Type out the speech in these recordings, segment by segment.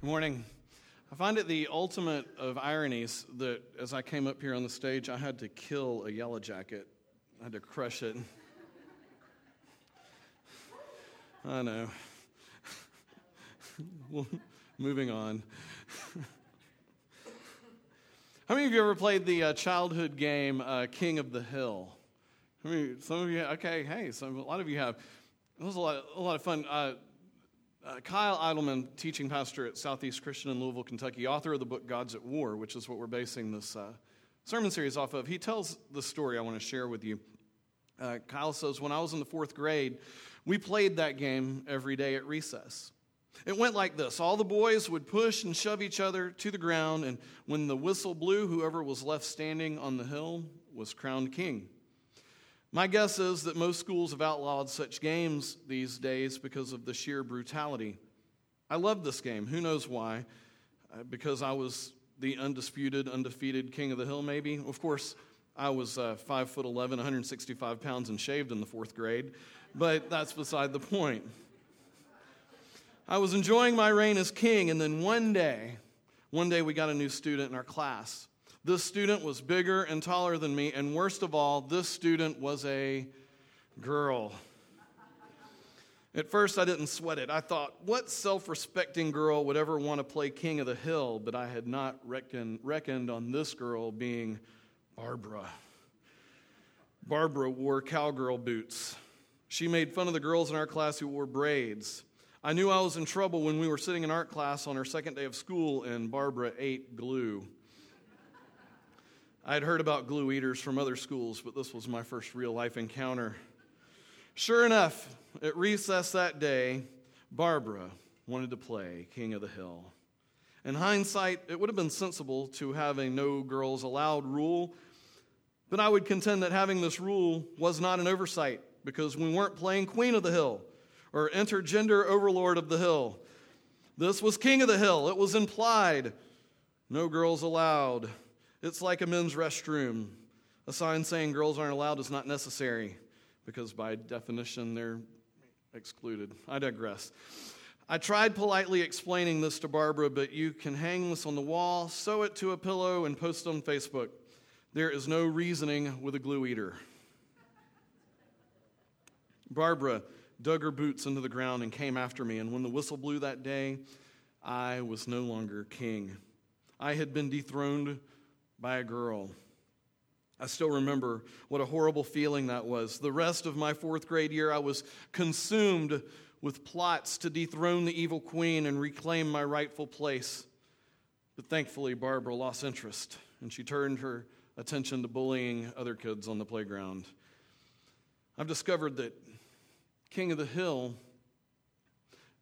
Good morning. I find it the ultimate of ironies that as I came up here on the stage, I had to kill a yellow jacket. I had to crush it. I know. well, moving on. How many of you ever played the uh, childhood game uh, King of the Hill? I mean, some of you, okay, hey, some, a lot of you have. It was a lot, a lot of fun. Uh, uh, Kyle Idleman, teaching pastor at Southeast Christian in Louisville, Kentucky, author of the book Gods at War, which is what we're basing this uh, sermon series off of, he tells the story I want to share with you. Uh, Kyle says, When I was in the fourth grade, we played that game every day at recess. It went like this all the boys would push and shove each other to the ground, and when the whistle blew, whoever was left standing on the hill was crowned king. My guess is that most schools have outlawed such games these days because of the sheer brutality. I love this game. Who knows why? Uh, because I was the undisputed, undefeated king of the hill, maybe. Of course, I was uh, 5 foot 11, 165 pounds, and shaved in the fourth grade, but that's beside the point. I was enjoying my reign as king, and then one day, one day we got a new student in our class. This student was bigger and taller than me, and worst of all, this student was a girl. At first, I didn't sweat it. I thought, what self respecting girl would ever want to play king of the hill? But I had not reckon, reckoned on this girl being Barbara. Barbara wore cowgirl boots. She made fun of the girls in our class who wore braids. I knew I was in trouble when we were sitting in art class on our second day of school and Barbara ate glue. I had heard about glue eaters from other schools, but this was my first real life encounter. Sure enough, at recess that day, Barbara wanted to play King of the Hill. In hindsight, it would have been sensible to have a no girls allowed rule, but I would contend that having this rule was not an oversight because we weren't playing Queen of the Hill or intergender overlord of the hill. This was King of the Hill. It was implied. No girls allowed. It's like a men's restroom. A sign saying girls aren't allowed is not necessary because, by definition, they're excluded. I digress. I tried politely explaining this to Barbara, but you can hang this on the wall, sew it to a pillow, and post it on Facebook. There is no reasoning with a glue eater. Barbara dug her boots into the ground and came after me, and when the whistle blew that day, I was no longer king. I had been dethroned by a girl. I still remember what a horrible feeling that was. The rest of my fourth grade year, I was consumed with plots to dethrone the evil queen and reclaim my rightful place. But thankfully, Barbara lost interest and she turned her attention to bullying other kids on the playground. I've discovered that King of the Hill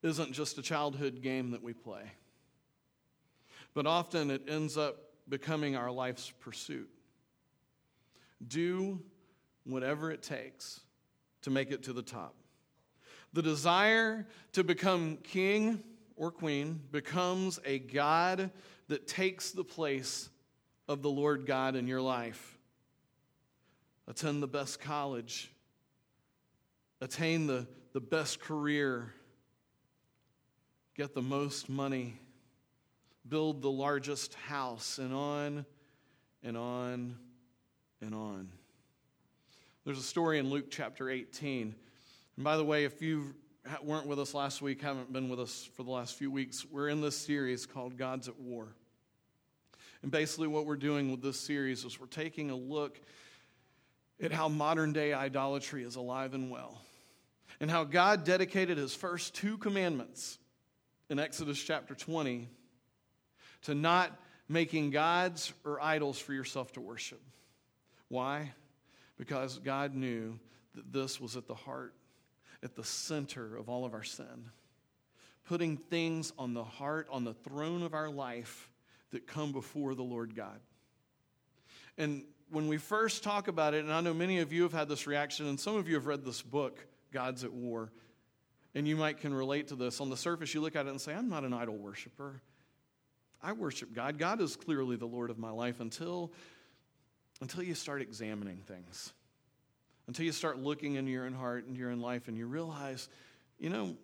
isn't just a childhood game that we play, but often it ends up becoming our life's pursuit. Do whatever it takes to make it to the top. The desire to become king or queen becomes a God that takes the place of the Lord God in your life. Attend the best college, attain the, the best career, get the most money, build the largest house, and on and on and on. There's a story in Luke chapter 18. And by the way, if you weren't with us last week, haven't been with us for the last few weeks, we're in this series called Gods at War. And basically, what we're doing with this series is we're taking a look at how modern day idolatry is alive and well, and how God dedicated his first two commandments in Exodus chapter 20 to not making gods or idols for yourself to worship. Why? Because God knew that this was at the heart, at the center of all of our sin. Putting things on the heart, on the throne of our life that come before the Lord God. And when we first talk about it, and I know many of you have had this reaction, and some of you have read this book, Gods at War, and you might can relate to this. On the surface, you look at it and say, I'm not an idol worshiper. I worship God. God is clearly the Lord of my life until, until you start examining things, until you start looking into your own heart and your own life, and you realize, you know,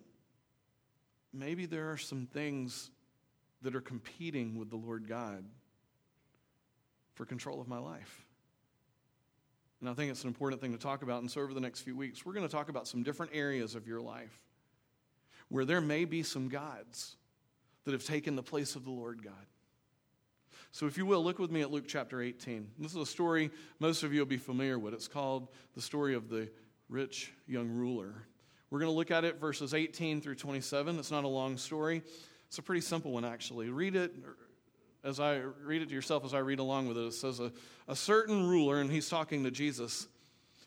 maybe there are some things that are competing with the Lord God for control of my life. And I think it's an important thing to talk about. And so, over the next few weeks, we're going to talk about some different areas of your life where there may be some gods that have taken the place of the Lord God. So, if you will, look with me at Luke chapter 18. This is a story most of you will be familiar with. It's called the story of the rich young ruler. We're going to look at it verses 18 through 27. It's not a long story, it's a pretty simple one, actually. Read it as I read it to yourself as I read along with it. It says, A, a certain ruler, and he's talking to Jesus,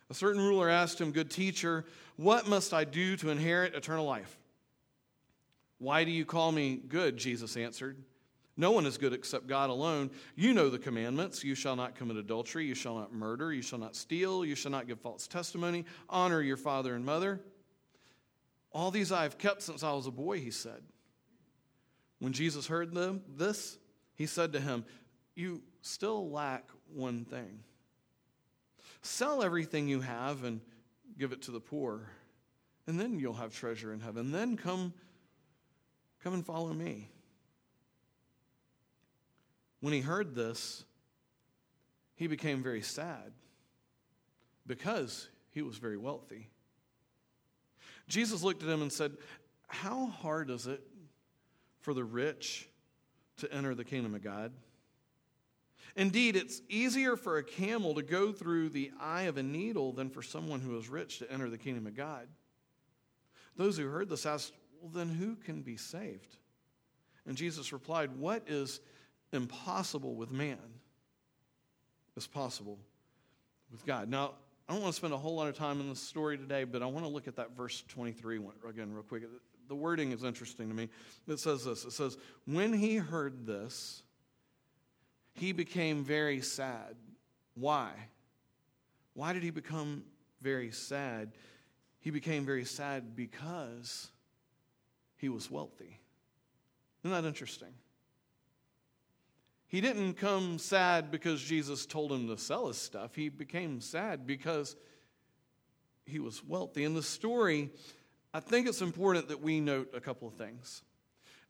a certain ruler asked him, Good teacher, what must I do to inherit eternal life? Why do you call me good? Jesus answered. No one is good except God alone. You know the commandments. You shall not commit adultery. You shall not murder. You shall not steal. You shall not give false testimony. Honor your father and mother. All these I have kept since I was a boy, he said. When Jesus heard them, this, he said to him, You still lack one thing. Sell everything you have and give it to the poor, and then you'll have treasure in heaven. Then come Come and follow me. When he heard this, he became very sad because he was very wealthy. Jesus looked at him and said, How hard is it for the rich to enter the kingdom of God? Indeed, it's easier for a camel to go through the eye of a needle than for someone who is rich to enter the kingdom of God. Those who heard this asked, well, then who can be saved? And Jesus replied, What is impossible with man is possible with God. Now, I don't want to spend a whole lot of time in this story today, but I want to look at that verse 23 again, real quick. The wording is interesting to me. It says this It says, When he heard this, he became very sad. Why? Why did he become very sad? He became very sad because he was wealthy. Isn't that interesting? He didn't come sad because Jesus told him to sell his stuff. He became sad because he was wealthy. In the story, I think it's important that we note a couple of things.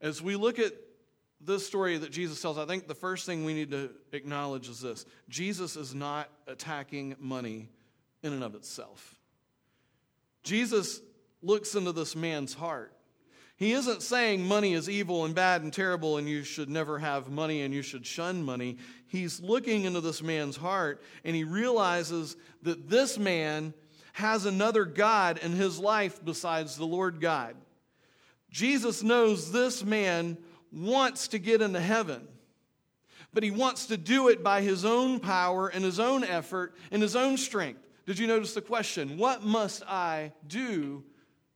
As we look at this story that Jesus tells, I think the first thing we need to acknowledge is this Jesus is not attacking money in and of itself. Jesus looks into this man's heart. He isn't saying money is evil and bad and terrible and you should never have money and you should shun money. He's looking into this man's heart and he realizes that this man has another God in his life besides the Lord God. Jesus knows this man wants to get into heaven, but he wants to do it by his own power and his own effort and his own strength. Did you notice the question? What must I do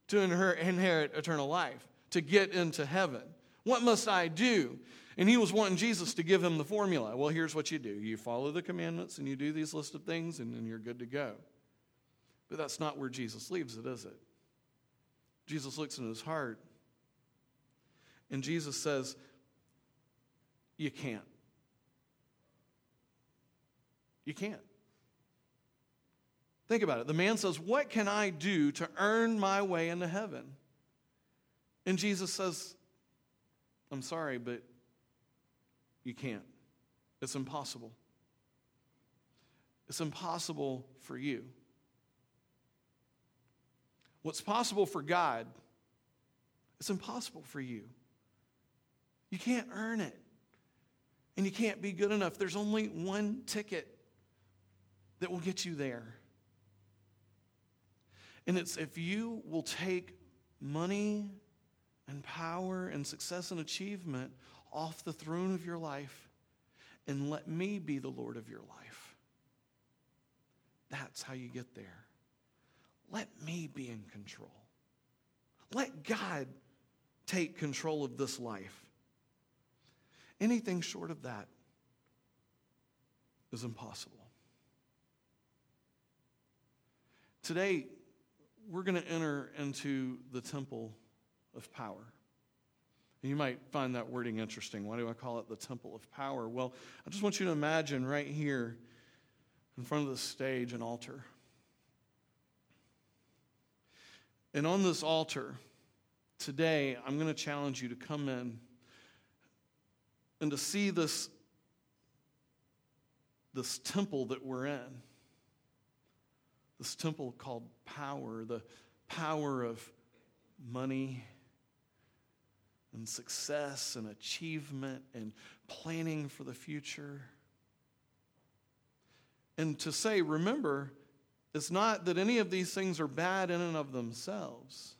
to inherit eternal life? To get into heaven? What must I do? And he was wanting Jesus to give him the formula. Well, here's what you do you follow the commandments and you do these list of things, and then you're good to go. But that's not where Jesus leaves it, is it? Jesus looks in his heart, and Jesus says, You can't. You can't. Think about it. The man says, What can I do to earn my way into heaven? And Jesus says, I'm sorry, but you can't. It's impossible. It's impossible for you. What's possible for God, it's impossible for you. You can't earn it. And you can't be good enough. There's only one ticket that will get you there. And it's if you will take money and power and success and achievement off the throne of your life and let me be the Lord of your life. That's how you get there. Let me be in control. Let God take control of this life. Anything short of that is impossible. Today, we're going to enter into the temple of power. You might find that wording interesting. Why do I call it the temple of power? Well, I just want you to imagine right here in front of the stage an altar. And on this altar, today, I'm going to challenge you to come in and to see this, this temple that we're in. This temple called power, the power of money and success and achievement and planning for the future. And to say, remember, it's not that any of these things are bad in and of themselves.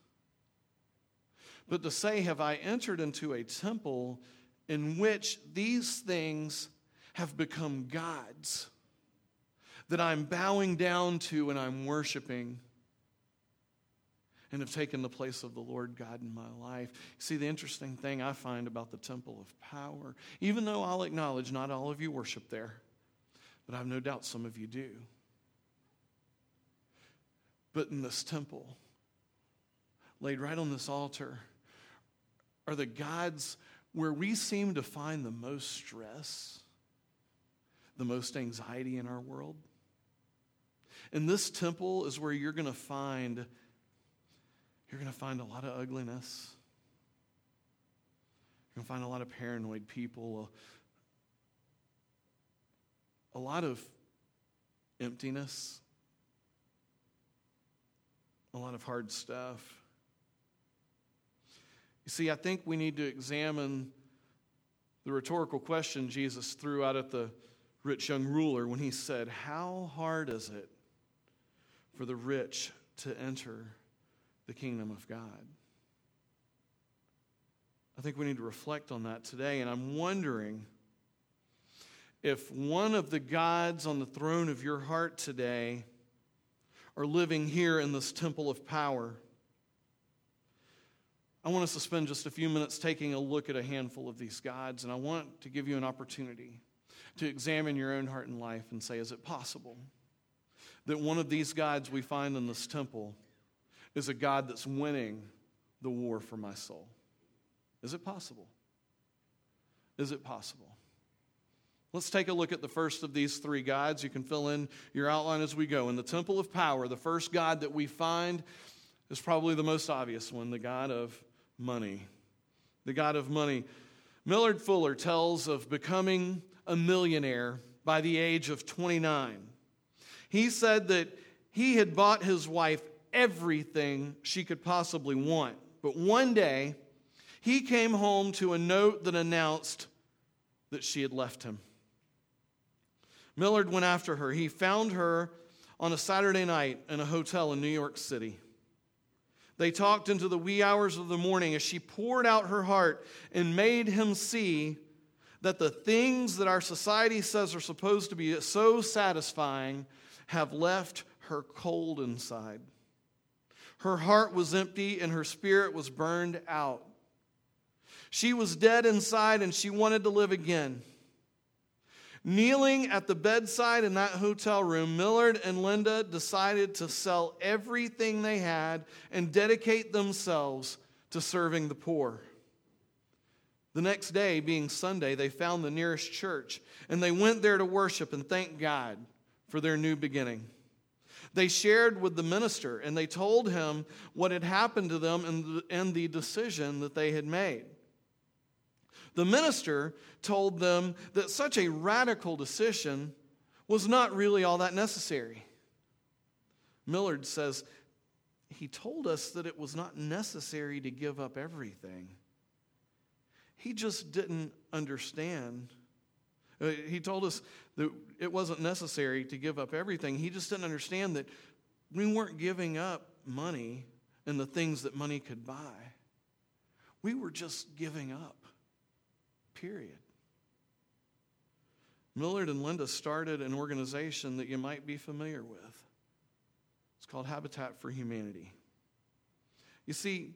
But to say, have I entered into a temple in which these things have become gods that I'm bowing down to and I'm worshiping? And have taken the place of the Lord God in my life. See, the interesting thing I find about the temple of power, even though I'll acknowledge not all of you worship there, but I have no doubt some of you do. But in this temple, laid right on this altar, are the gods where we seem to find the most stress, the most anxiety in our world. And this temple is where you're going to find you're going to find a lot of ugliness. You're going to find a lot of paranoid people, a, a lot of emptiness, a lot of hard stuff. You see, I think we need to examine the rhetorical question Jesus threw out at the rich young ruler when he said, How hard is it for the rich to enter the kingdom of God. I think we need to reflect on that today, and I'm wondering if one of the gods on the throne of your heart today are living here in this temple of power. I want us to spend just a few minutes taking a look at a handful of these gods, and I want to give you an opportunity to examine your own heart and life and say, is it possible that one of these gods we find in this temple? Is a God that's winning the war for my soul. Is it possible? Is it possible? Let's take a look at the first of these three gods. You can fill in your outline as we go. In the temple of power, the first God that we find is probably the most obvious one the God of money. The God of money. Millard Fuller tells of becoming a millionaire by the age of 29. He said that he had bought his wife everything she could possibly want. But one day, he came home to a note that announced that she had left him. Millard went after her. He found her on a Saturday night in a hotel in New York City. They talked into the wee hours of the morning as she poured out her heart and made him see that the things that our society says are supposed to be so satisfying have left her cold inside. Her heart was empty and her spirit was burned out. She was dead inside and she wanted to live again. Kneeling at the bedside in that hotel room, Millard and Linda decided to sell everything they had and dedicate themselves to serving the poor. The next day, being Sunday, they found the nearest church and they went there to worship and thank God for their new beginning. They shared with the minister and they told him what had happened to them and the, and the decision that they had made. The minister told them that such a radical decision was not really all that necessary. Millard says, he told us that it was not necessary to give up everything. He just didn't understand Uh, he told us that it wasn't necessary to give up everything. He just didn't understand that we weren't giving up money and the things that money could buy. We were just giving up, period. Millard and Linda started an organization that you might be familiar with. It's called Habitat for Humanity. You see,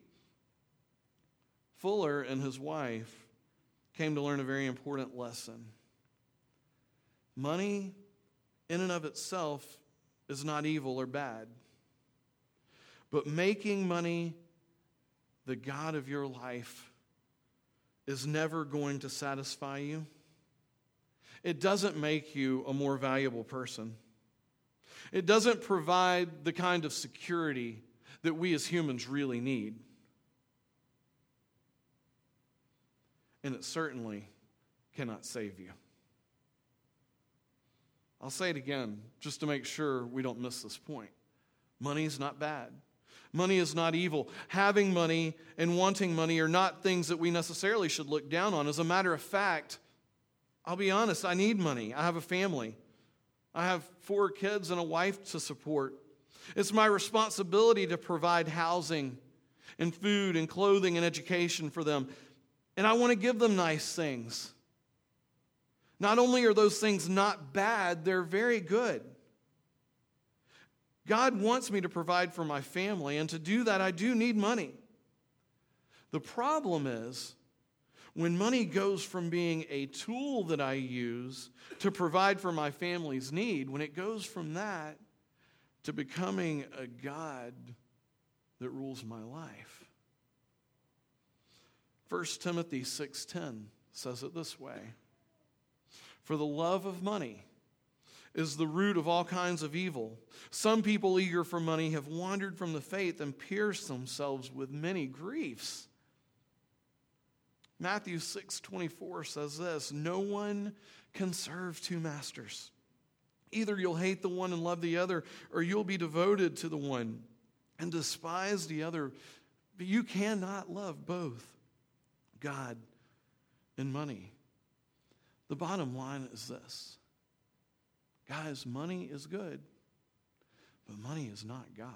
Fuller and his wife came to learn a very important lesson. Money, in and of itself, is not evil or bad. But making money the God of your life is never going to satisfy you. It doesn't make you a more valuable person. It doesn't provide the kind of security that we as humans really need. And it certainly cannot save you. I'll say it again just to make sure we don't miss this point. Money is not bad. Money is not evil. Having money and wanting money are not things that we necessarily should look down on. As a matter of fact, I'll be honest, I need money. I have a family. I have four kids and a wife to support. It's my responsibility to provide housing and food and clothing and education for them. And I want to give them nice things. Not only are those things not bad, they're very good. God wants me to provide for my family, and to do that, I do need money. The problem is when money goes from being a tool that I use to provide for my family's need, when it goes from that to becoming a God that rules my life. 1 Timothy 6:10 says it this way. For the love of money is the root of all kinds of evil. Some people eager for money have wandered from the faith and pierced themselves with many griefs. Matthew 6:24 says this, no one can serve two masters. Either you'll hate the one and love the other, or you'll be devoted to the one and despise the other. But you cannot love both God and money. The bottom line is this guys, money is good, but money is not God.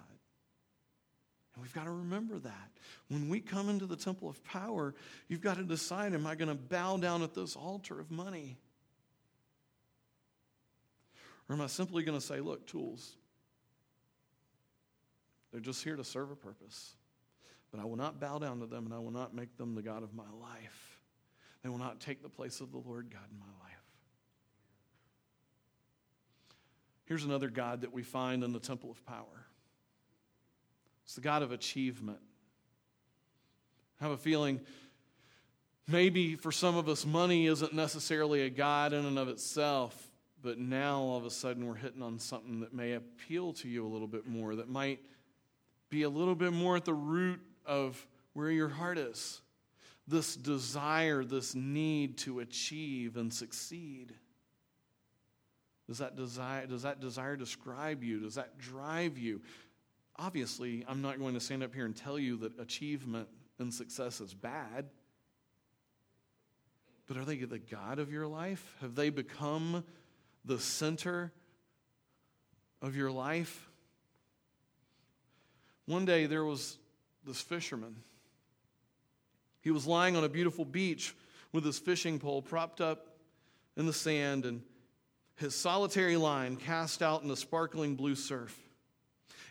And we've got to remember that. When we come into the temple of power, you've got to decide am I going to bow down at this altar of money? Or am I simply going to say, look, tools, they're just here to serve a purpose. But I will not bow down to them and I will not make them the God of my life. They will not take the place of the Lord God in my life. Here's another God that we find in the temple of power it's the God of achievement. I have a feeling maybe for some of us, money isn't necessarily a God in and of itself, but now all of a sudden we're hitting on something that may appeal to you a little bit more, that might be a little bit more at the root of where your heart is. This desire, this need to achieve and succeed. Does that desire, does that desire describe you? Does that drive you? Obviously, I'm not going to stand up here and tell you that achievement and success is bad. But are they the God of your life? Have they become the center of your life? One day there was this fisherman. He was lying on a beautiful beach with his fishing pole propped up in the sand and his solitary line cast out in the sparkling blue surf.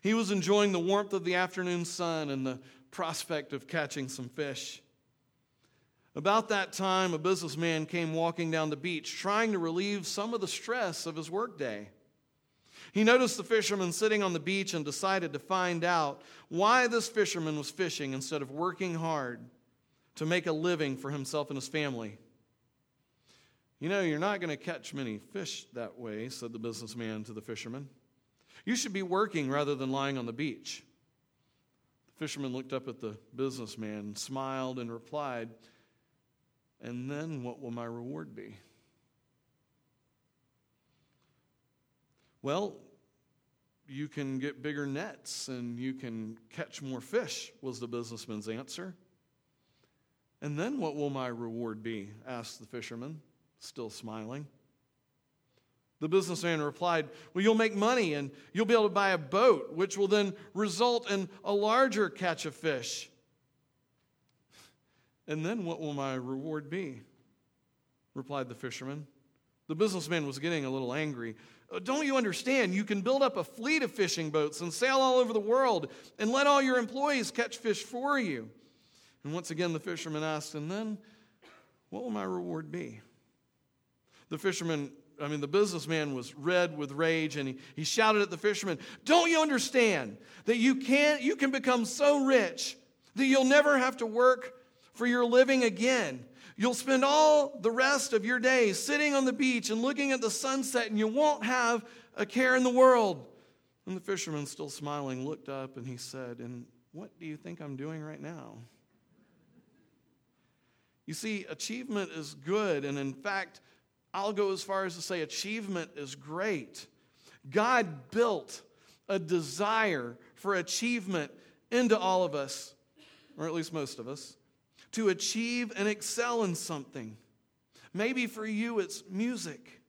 He was enjoying the warmth of the afternoon sun and the prospect of catching some fish. About that time, a businessman came walking down the beach, trying to relieve some of the stress of his workday. He noticed the fisherman sitting on the beach and decided to find out why this fisherman was fishing instead of working hard to make a living for himself and his family. You know, you're not going to catch many fish that way, said the businessman to the fisherman. You should be working rather than lying on the beach. The fisherman looked up at the businessman, smiled, and replied, And then what will my reward be? Well, you can get bigger nets and you can catch more fish, was the businessman's answer. And then what will my reward be? asked the fisherman, still smiling. The businessman replied, Well, you'll make money and you'll be able to buy a boat, which will then result in a larger catch of fish. And then what will my reward be? replied the fisherman. The businessman was getting a little angry. Uh, don't you understand? You can build up a fleet of fishing boats and sail all over the world and let all your employees catch fish for you. And once again, the fisherman asked, And then what will my reward be? The fisherman, I mean, the businessman was red with rage and he, he shouted at the fisherman, Don't you understand that you, can't, you can become so rich that you'll never have to work for your living again? You'll spend all the rest of your days sitting on the beach and looking at the sunset, and you won't have a care in the world. And the fisherman, still smiling, looked up and he said, And what do you think I'm doing right now? You see, achievement is good, and in fact, I'll go as far as to say achievement is great. God built a desire for achievement into all of us, or at least most of us, to achieve and excel in something. Maybe for you it's music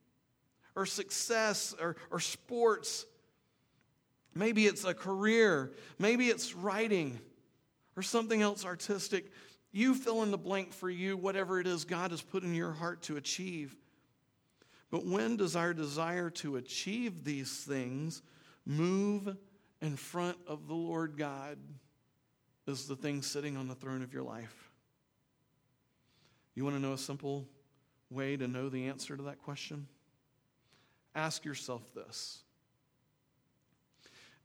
or success or, or sports. Maybe it's a career. Maybe it's writing or something else artistic. You fill in the blank for you, whatever it is God has put in your heart to achieve. But when does our desire to achieve these things move in front of the Lord God as the thing sitting on the throne of your life? You want to know a simple way to know the answer to that question? Ask yourself this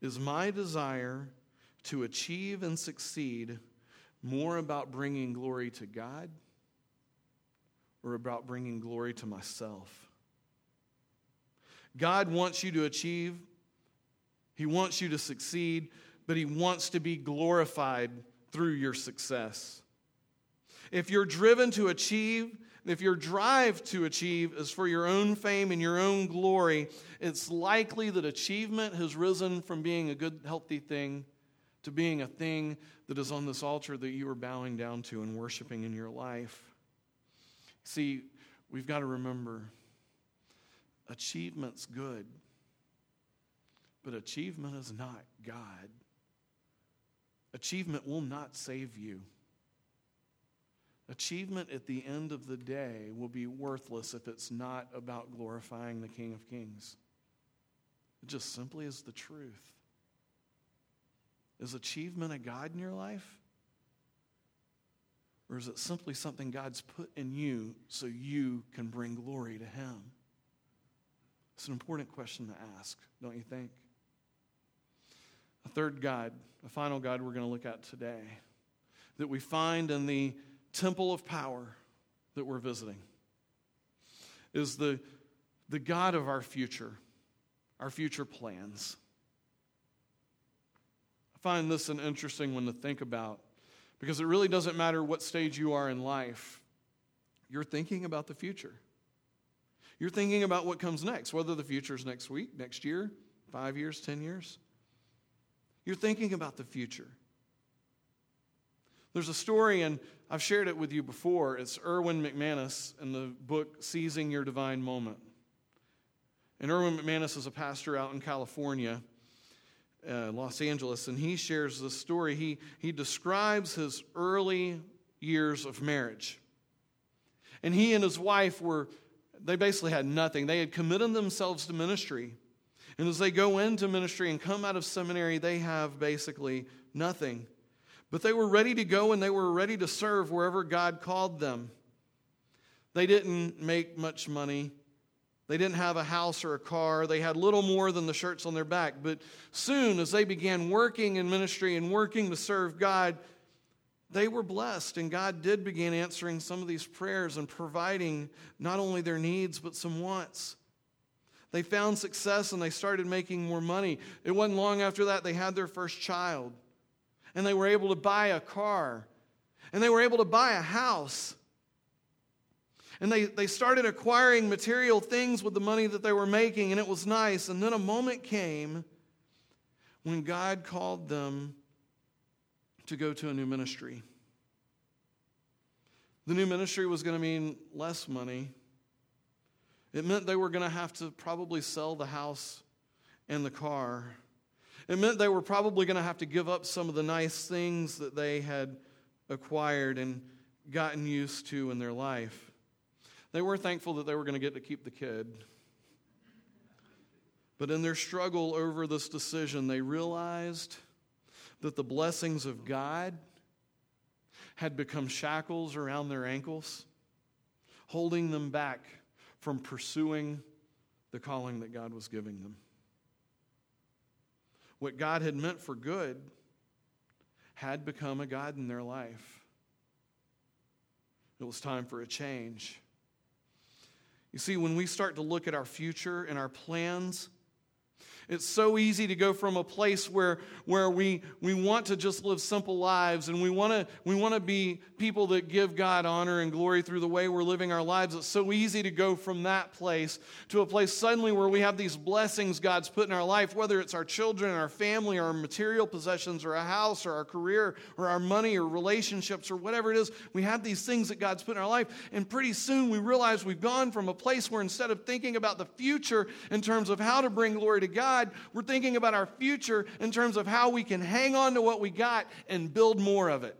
Is my desire to achieve and succeed more about bringing glory to God or about bringing glory to myself? God wants you to achieve, He wants you to succeed, but He wants to be glorified through your success. If you're driven to achieve, if your drive to achieve is for your own fame and your own glory, it's likely that achievement has risen from being a good, healthy thing to being a thing that is on this altar that you are bowing down to and worshiping in your life. See, we've got to remember achievement's good, but achievement is not God. Achievement will not save you. Achievement at the end of the day will be worthless if it's not about glorifying the King of Kings. It just simply is the truth. Is achievement a God in your life? Or is it simply something God's put in you so you can bring glory to Him? It's an important question to ask, don't you think? A third God, a final God we're going to look at today, that we find in the temple of power that we're visiting is the, the God of our future, our future plans. Find this an interesting one to think about because it really doesn't matter what stage you are in life, you're thinking about the future. You're thinking about what comes next, whether the future is next week, next year, five years, 10 years. You're thinking about the future. There's a story, and I've shared it with you before. It's Erwin McManus in the book Seizing Your Divine Moment. And Erwin McManus is a pastor out in California, uh, Los Angeles, and he shares this story. He, he describes his early years of marriage. And he and his wife were, they basically had nothing. They had committed themselves to ministry. And as they go into ministry and come out of seminary, they have basically nothing. But they were ready to go and they were ready to serve wherever God called them. They didn't make much money. They didn't have a house or a car. They had little more than the shirts on their back. But soon, as they began working in ministry and working to serve God, they were blessed. And God did begin answering some of these prayers and providing not only their needs, but some wants. They found success and they started making more money. It wasn't long after that they had their first child and they were able to buy a car and they were able to buy a house. And they, they started acquiring material things with the money that they were making, and it was nice. And then a moment came when God called them to go to a new ministry. The new ministry was going to mean less money. It meant they were going to have to probably sell the house and the car. It meant they were probably going to have to give up some of the nice things that they had acquired and gotten used to in their life. They were thankful that they were going to get to keep the kid. But in their struggle over this decision, they realized that the blessings of God had become shackles around their ankles, holding them back from pursuing the calling that God was giving them what God had meant for good had become a God in their life. It was time for a change. You see, when we start to look at our future and our plans, It's so easy to go from a place where, where we, we want to just live simple lives and we want to we want to be people that give God honor and glory through the way we're living our lives. It's so easy to go from that place to a place suddenly where we have these blessings God's put in our life, whether it's our children, our family, our material possessions, or a house, or our career, or our money, or relationships, or whatever it is. We have these things that God's put in our life. And pretty soon we realize we've gone from a place where instead of thinking about the future in terms of how to bring glory to God, God, we're thinking about our future in terms of how we can hang on to what we got and build more of it.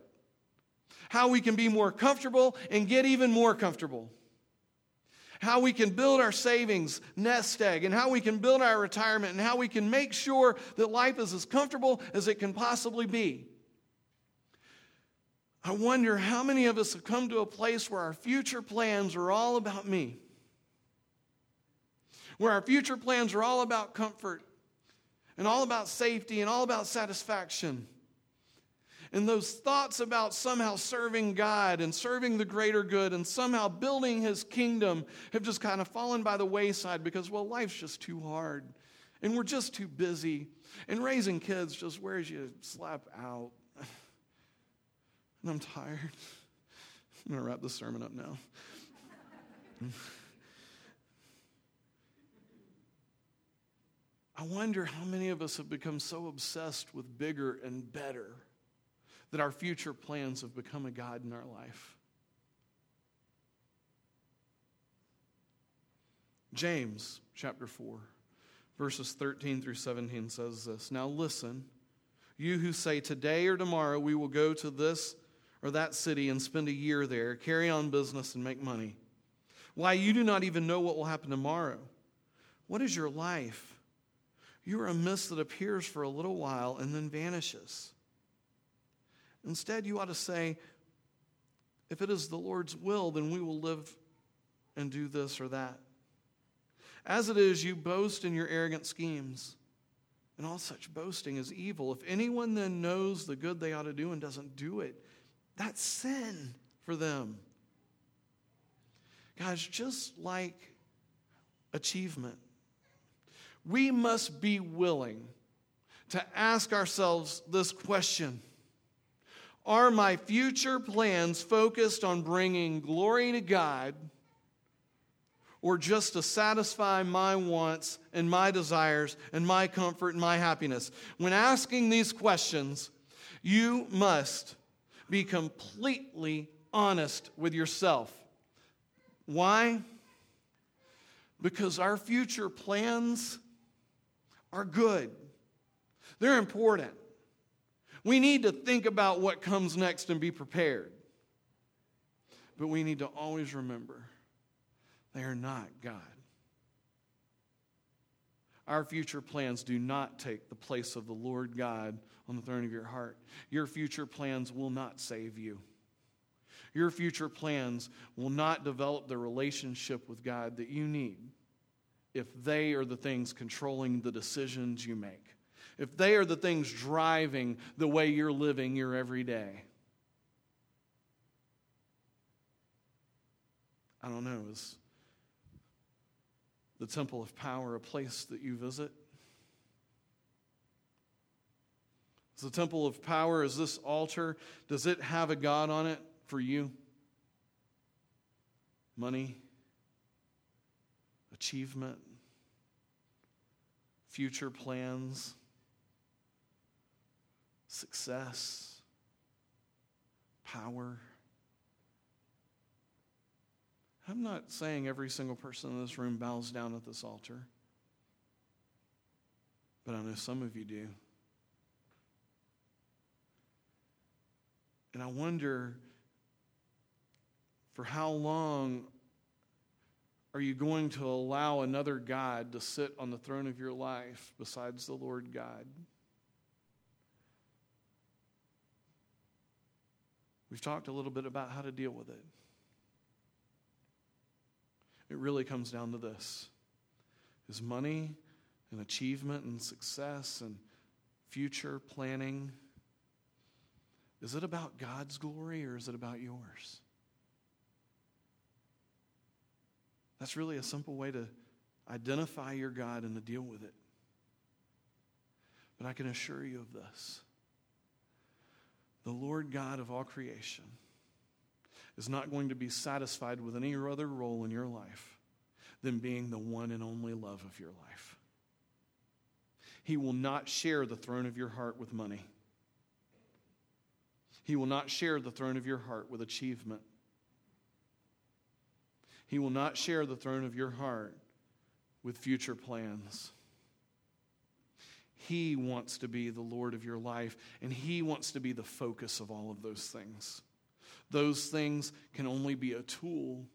How we can be more comfortable and get even more comfortable. How we can build our savings nest egg, and how we can build our retirement, and how we can make sure that life is as comfortable as it can possibly be. I wonder how many of us have come to a place where our future plans are all about me where our future plans are all about comfort and all about safety and all about satisfaction. And those thoughts about somehow serving God and serving the greater good and somehow building his kingdom have just kind of fallen by the wayside because, well, life's just too hard and we're just too busy. And raising kids just wears you slap out. And I'm tired. I'm going to wrap this sermon up now. I wonder how many of us have become so obsessed with bigger and better that our future plans have become a God in our life. James chapter 4, verses 13 through 17 says this Now listen, you who say, Today or tomorrow we will go to this or that city and spend a year there, carry on business, and make money. Why, you do not even know what will happen tomorrow. What is your life? You are a mist that appears for a little while and then vanishes. Instead, you ought to say, if it is the Lord's will, then we will live and do this or that. As it is, you boast in your arrogant schemes. And all such boasting is evil. If anyone then knows the good they ought to do and doesn't do it, that's sin for them. Guys, just like achievement, we must be willing to ask ourselves this question Are my future plans focused on bringing glory to God or just to satisfy my wants and my desires and my comfort and my happiness? When asking these questions, you must be completely honest with yourself. Why? Because our future plans are good, they're important. We need to think about what comes next and be prepared. But we need to always remember they are not God. Our future plans do not take the place of the Lord God on the throne of your heart. Your future plans will not save you. Your future plans will not develop the relationship with God that you need if they are the things controlling the decisions you make, if they are the things driving the way you're living your everyday. I don't know, is the temple of power a place that you visit? Is the temple of power, is this altar, does it have a God on it for you? Money? Achievement, future plans, success, power. I'm not saying every single person in this room bows down at this altar, but I know some of you do. And I wonder for how long are you going to allow another God to sit on the throne of your life besides the Lord God? We've talked a little bit about how to deal with it. It really comes down to this is money and achievement and success and future planning is it about God's glory or is it about yours? That's really a simple way to identify your God and to deal with it. But I can assure you of this the Lord God of all creation is not going to be satisfied with any other role in your life than being the one and only love of your life. He will not share the throne of your heart with money. He will not share the throne of your heart with achievement. He will not share the throne of your heart with future plans. He wants to be the Lord of your life, and He wants to be the focus of all of those things. Those things can only be a tool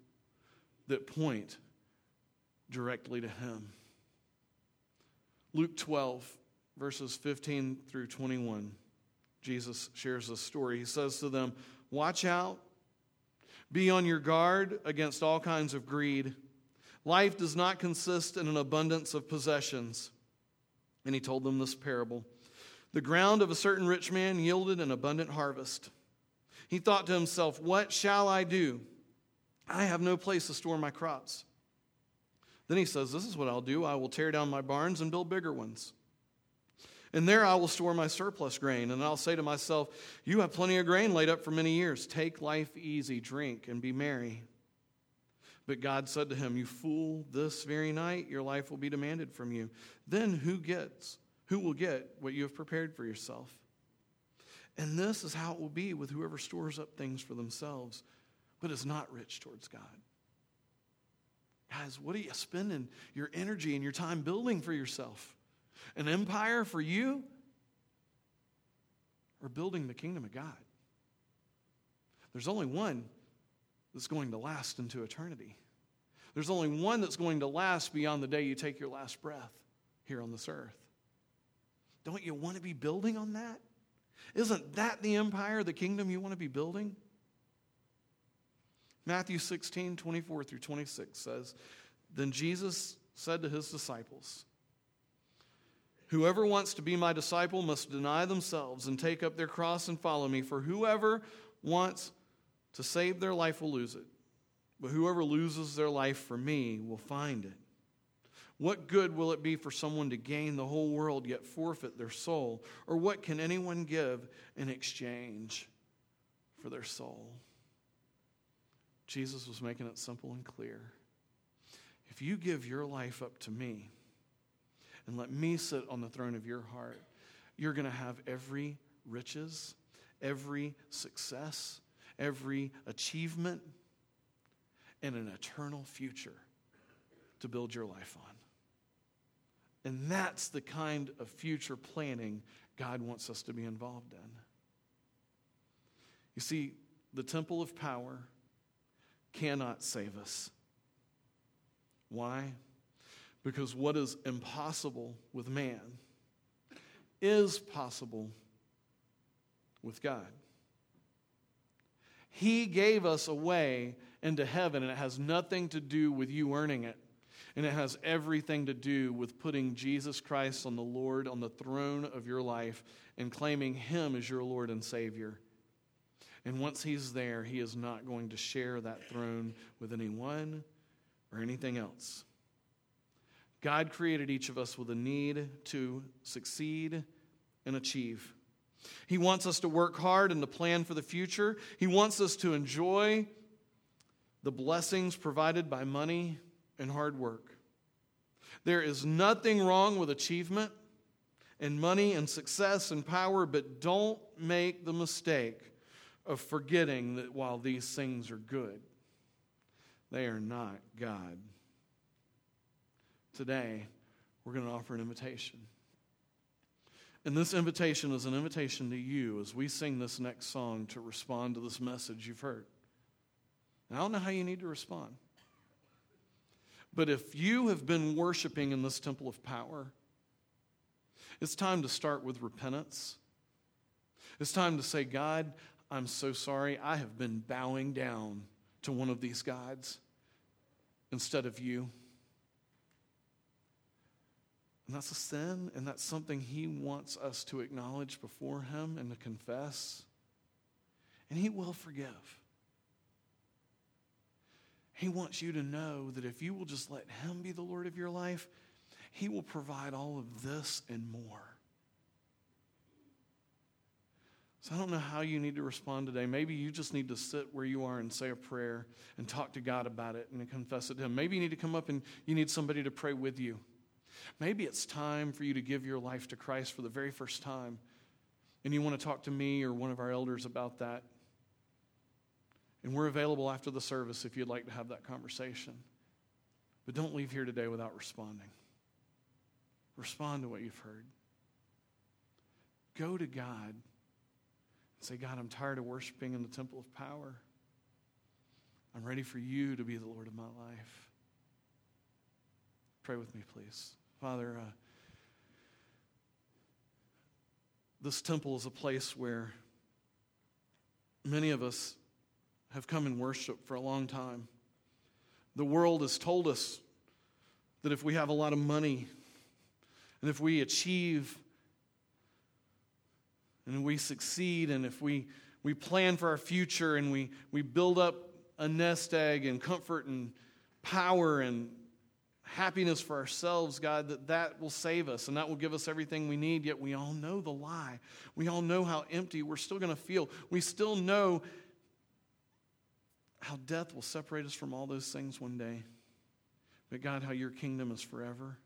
that point directly to Him. Luke 12, verses 15 through 21, Jesus shares a story. He says to them, Watch out, be on your guard against all kinds of greed. Life does not consist in an abundance of possessions. And he told them this parable The ground of a certain rich man yielded an abundant harvest. He thought to himself, What shall I do? I have no place to store my crops. Then he says, This is what I'll do. I will tear down my barns and build bigger ones. And there I will store my surplus grain. And I'll say to myself, You have plenty of grain laid up for many years. Take life easy, drink, and be merry. But God said to him, You fool, this very night your life will be demanded from you. Then who gets, who will get what you have prepared for yourself? And this is how it will be with whoever stores up things for themselves, but is not rich towards God. Guys, what are you spending your energy and your time building for yourself? An empire for you? Or building the kingdom of God? There's only one that's going to last into eternity. There's only one that's going to last beyond the day you take your last breath here on this earth. Don't you want to be building on that? Isn't that the empire, the kingdom you want to be building? Matthew 16, 24 through 26 says, Then Jesus said to his disciples, Whoever wants to be my disciple must deny themselves and take up their cross and follow me. For whoever wants to save their life will lose it, but whoever loses their life for me will find it. What good will it be for someone to gain the whole world yet forfeit their soul? Or what can anyone give in exchange for their soul? Jesus was making it simple and clear. If you give your life up to me and let me sit on the throne of your heart, you're going to have every riches, every success, every achievement, and an eternal future to build your life on. And that's the kind of future planning God wants us to be involved in. You see, the temple of power cannot save us. Why? Because what is impossible with man is possible with God. He gave us a way into heaven, and it has nothing to do with you earning it. And it has everything to do with putting Jesus Christ on the Lord, on the throne of your life, and claiming Him as your Lord and Savior. And once he's there, he is not going to share that throne with anyone or anything else. God created each of us with a need to succeed and achieve. He wants us to work hard and to plan for the future. He wants us to enjoy the blessings provided by money and hard work. There is nothing wrong with achievement and money and success and power, but don't make the mistake of forgetting that while these things are good, they are not God. Today, we're going to offer an invitation. And this invitation is an invitation to you as we sing this next song to respond to this message you've heard. And I don't know how you need to respond. But if you have been worshiping in this temple of power, it's time to start with repentance. It's time to say, God, I'm so sorry. I have been bowing down to one of these gods instead of you. And that's a sin, and that's something He wants us to acknowledge before Him and to confess. And He will forgive. He wants you to know that if you will just let Him be the Lord of your life, He will provide all of this and more. So I don't know how you need to respond today. Maybe you just need to sit where you are and say a prayer and talk to God about it and confess it to Him. Maybe you need to come up and you need somebody to pray with you. Maybe it's time for you to give your life to Christ for the very first time. And you want to talk to me or one of our elders about that. And we're available after the service if you'd like to have that conversation. But don't leave here today without responding. Respond to what you've heard. Go to God and say, God, I'm tired of worshiping in the temple of power. I'm ready for you to be the Lord of my life. Pray with me, please. Father, uh, this temple is a place where many of us have come and worshiped for a long time. The world has told us that if we have a lot of money and if we achieve and we succeed and if we, we plan for our future and we, we build up a nest egg and comfort and power and happiness for ourselves, God, that that will save us and that will give us everything we need. Yet we all know the lie. We all know how empty we're still going to feel. We still know how death will separate us from all those things one day. But God, how your kingdom is forever.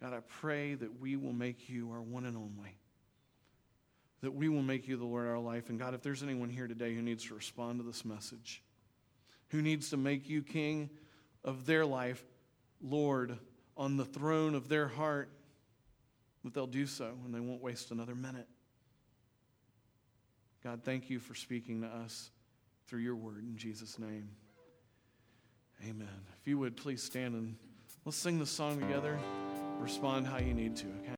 God, I pray that we will make you our one and only. That we will make you the Lord of our life. And God, if there's anyone here today who needs to respond to this message, who needs to make you king of their life, Lord, on the throne of their heart, that they'll do so and they won't waste another minute. God, thank you for speaking to us through your word in Jesus' name. Amen. If you would please stand and let's sing the song together. Respond how you need to, okay?